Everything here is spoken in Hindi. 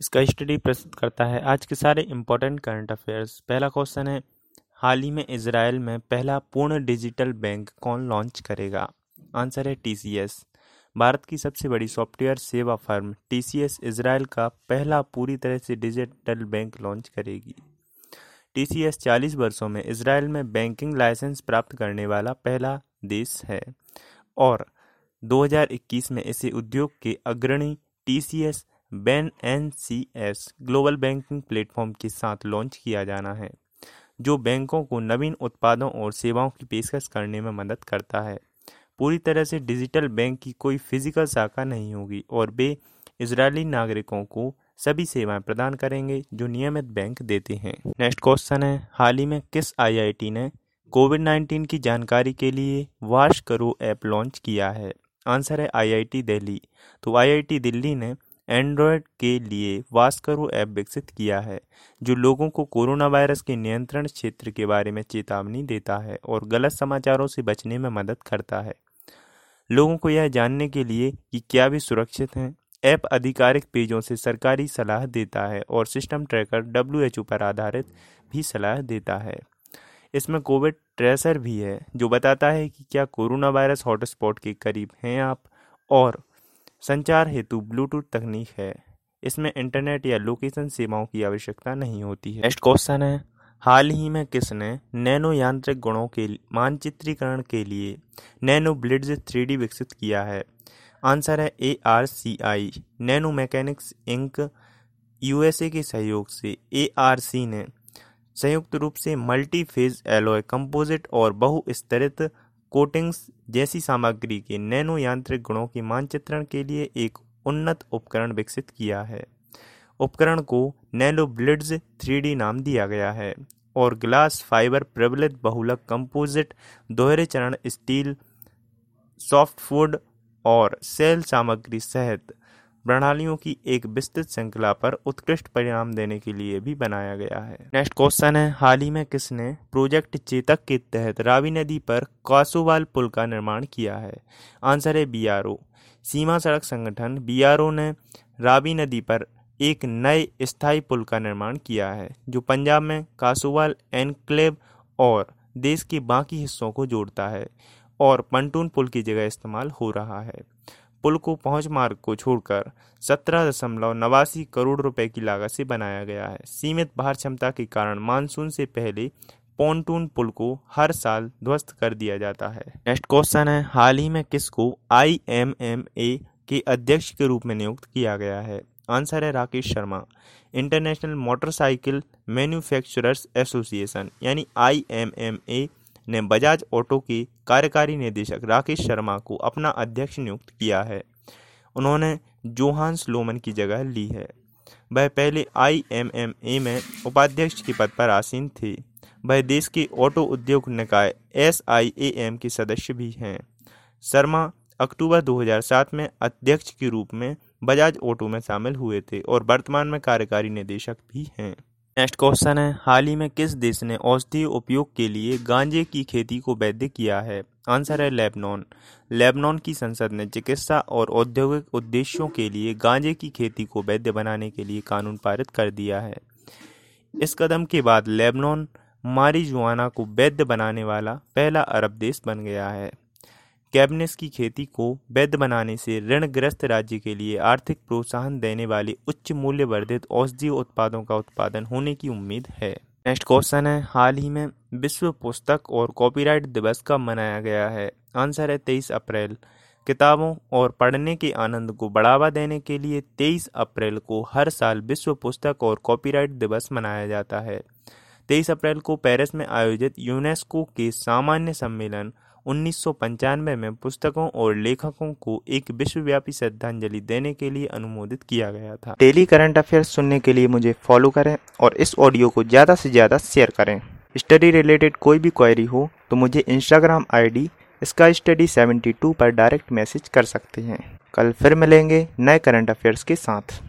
इसका स्टडी प्रस्तुत करता है आज के सारे इंपॉर्टेंट करंट अफेयर्स पहला क्वेश्चन है, हाल ही में इसराइल में पहला पूर्ण डिजिटल बैंक कौन लॉन्च करेगा? आंसर है टीसीएस भारत की सबसे बड़ी सॉफ्टवेयर सेवा फर्म टीसीएस इसराइल का पहला पूरी तरह से डिजिटल बैंक लॉन्च करेगी। टीसीएस 40 वर्षों में इसराइल में बैंकिंग लाइसेंस प्राप्त करने वाला पहला देश है। और 2021 में इसे उद्योग के अग्रणी TCS BaNCS global banking platform के साथ लॉन्च किया जाना है, जो बैंकों को नवीन उत्पादों और सेवाओं की पेशकश करने में मदद करता है। पूरी तरह से डिजिटल बैंक की कोई फ़िज़िकल शाखा नहीं होगी और वे इसराइली नागरिकों को सभी सेवाएँ प्रदान करेंगे जो नियमित बैंक देते हैं। नेक्स्ट क्वेश्चन है, हाल ही में किस आईआईटी ने कोविड 19 की जानकारी के लिए वाश करो ऐप लॉन्च किया है? आंसर है आईआईटी दिल्ली। तो आईआईटी दिल्ली ने एंड्रॉयड के लिए वास्करो ऐप विकसित किया है, जो लोगों को कोरोना वायरस के नियंत्रण क्षेत्र के बारे में चेतावनी देता है और गलत समाचारों से बचने में मदद करता है। लोगों को यह जानने के लिए कि क्या वे सुरक्षित हैं, ऐप आधिकारिक पेजों से सरकारी सलाह देता है और सिस्टम ट्रैकर डब्ल्यू पर आधारित भी सलाह देता है। इसमें कोविड ट्रेसर भी है, जो बताता है कि क्या कोरोना वायरस हॉटस्पॉट के करीब हैं आप और संचार हेतु ब्लूटूथ तकनीक है। इसमें इंटरनेट या लोकेशन सेवाओं की आवश्यकता नहीं होती है। नेक्स्ट क्वेश्चन है, हाल ही में किसने नैनो यांत्रिक गुणों के मानचित्रीकरण के लिए नैनो ब्लिड्स थ्री विकसित किया है? आंसर है A R C I. Nano mechanics Inc USA के सहयोग से ए आर सी ने संयुक्त रूप से मल्टी फ़ेज़ एलोय, कंपोजिट और बहुस्तरित कोटिंग्स जैसी सामग्री के नैनो यांत्रिक गुणों के मानचित्रण के लिए एक उन्नत उपकरण विकसित किया है। उपकरण को नैनो ब्लिड्स थ्री नाम दिया गया है और ग्लास फाइबर प्रबलित बहुलक कंपोजिट, दोहरे चरण स्टील, सॉफ्ट फ़ूड और सेल सामग्री सहित प्रणालियों की एक विस्तृत श्रृंखला पर उत्कृष्ट परिणाम देने के लिए भी बनाया गया है। नेक्स्ट क्वेश्चन है, हाल ही में किसने प्रोजेक्ट चेतक के तहत रावी नदी पर कासोवाल पुल का निर्माण किया है? आंसर है बीआरओ। सीमा सड़क संगठन बीआरओ ने रावी नदी पर एक नए स्थायी पुल का निर्माण किया है, जो पंजाब में कासोवाल, एनक्लेव और देश के बाकी हिस्सों को जोड़ता है और पंटून पुल की जगह इस्तेमाल हो रहा है। पुल को पहुँच मार्ग को छोड़कर सत्रह दशमलव नवासी करोड़ रुपए की लागत से बनाया गया है। सीमित भार क्षमता के कारण मानसून से पहले पोन्टून पुल को हर साल ध्वस्त कर दिया जाता है। नेक्स्ट क्वेश्चन है, हाल ही में किसको आई एम एम ए के अध्यक्ष के रूप में नियुक्त किया गया है? आंसर है Rakesh Sharma, international motorcycle manufacturers association, यानी आई एम एम ए ने बजाज ऑटो की कार्यकारी निदेशक राकेश शर्मा को अपना अध्यक्ष नियुक्त किया है। उन्होंने जोहान्स लोमन की जगह ली है। वह पहले आईएमएमए में उपाध्यक्ष के पद पर आसीन थे। वह देश के ऑटो उद्योग निकाय एस आई ए एम के सदस्य भी हैं। शर्मा अक्टूबर 2007 में अध्यक्ष के रूप में बजाज ऑटो में शामिल हुए थे और वर्तमान में कार्यकारी निदेशक भी हैं। नेक्स्ट क्वेश्चन है, हाल ही में किस देश ने औषधीय उपयोग के लिए गांजे की खेती को वैध किया है? आंसर है लेबनान। लेबनान की संसद ने चिकित्सा और औद्योगिक उद्देश्यों के लिए गांजे की खेती को वैध बनाने के लिए कानून पारित कर दिया है। इस कदम के बाद लेबनान मारिजुआना को वैध बनाने वाला पहला अरब देश बन गया है। कैबिनेस की खेती को वैध बनाने से ऋणग्रस्त राज्य के लिए आर्थिक प्रोत्साहन देने वाले उच्च मूल्य वर्धित औषधीय उत्पादों का उत्पादन होने की उम्मीद है। नेक्स्ट क्वेश्चन है, हाल ही में विश्व पुस्तक और कॉपीराइट दिवस कब मनाया गया है? आंसर है तेईस अप्रैल। किताबों और पढ़ने के आनंद को बढ़ावा देने के लिए 23 अप्रैल को हर साल विश्व पुस्तक और कॉपीराइट दिवस मनाया जाता है। 23 अप्रैल को पेरिस में आयोजित यूनेस्को के सामान्य सम्मेलन उन्नीस सौ पंचानवे में पुस्तकों और लेखकों को एक विश्वव्यापी श्रद्धांजलि देने के लिए अनुमोदित किया गया था। डेली करंट अफेयर्स सुनने के लिए मुझे फॉलो करें और इस ऑडियो को ज़्यादा से ज़्यादा शेयर करें। स्टडी रिलेटेड कोई भी क्वेरी हो तो मुझे इंस्टाग्राम आईडी इसका स्टडी 72 पर डायरेक्ट मैसेज कर सकते हैं। कल फिर मिलेंगे नए करंट अफेयर्स के साथ।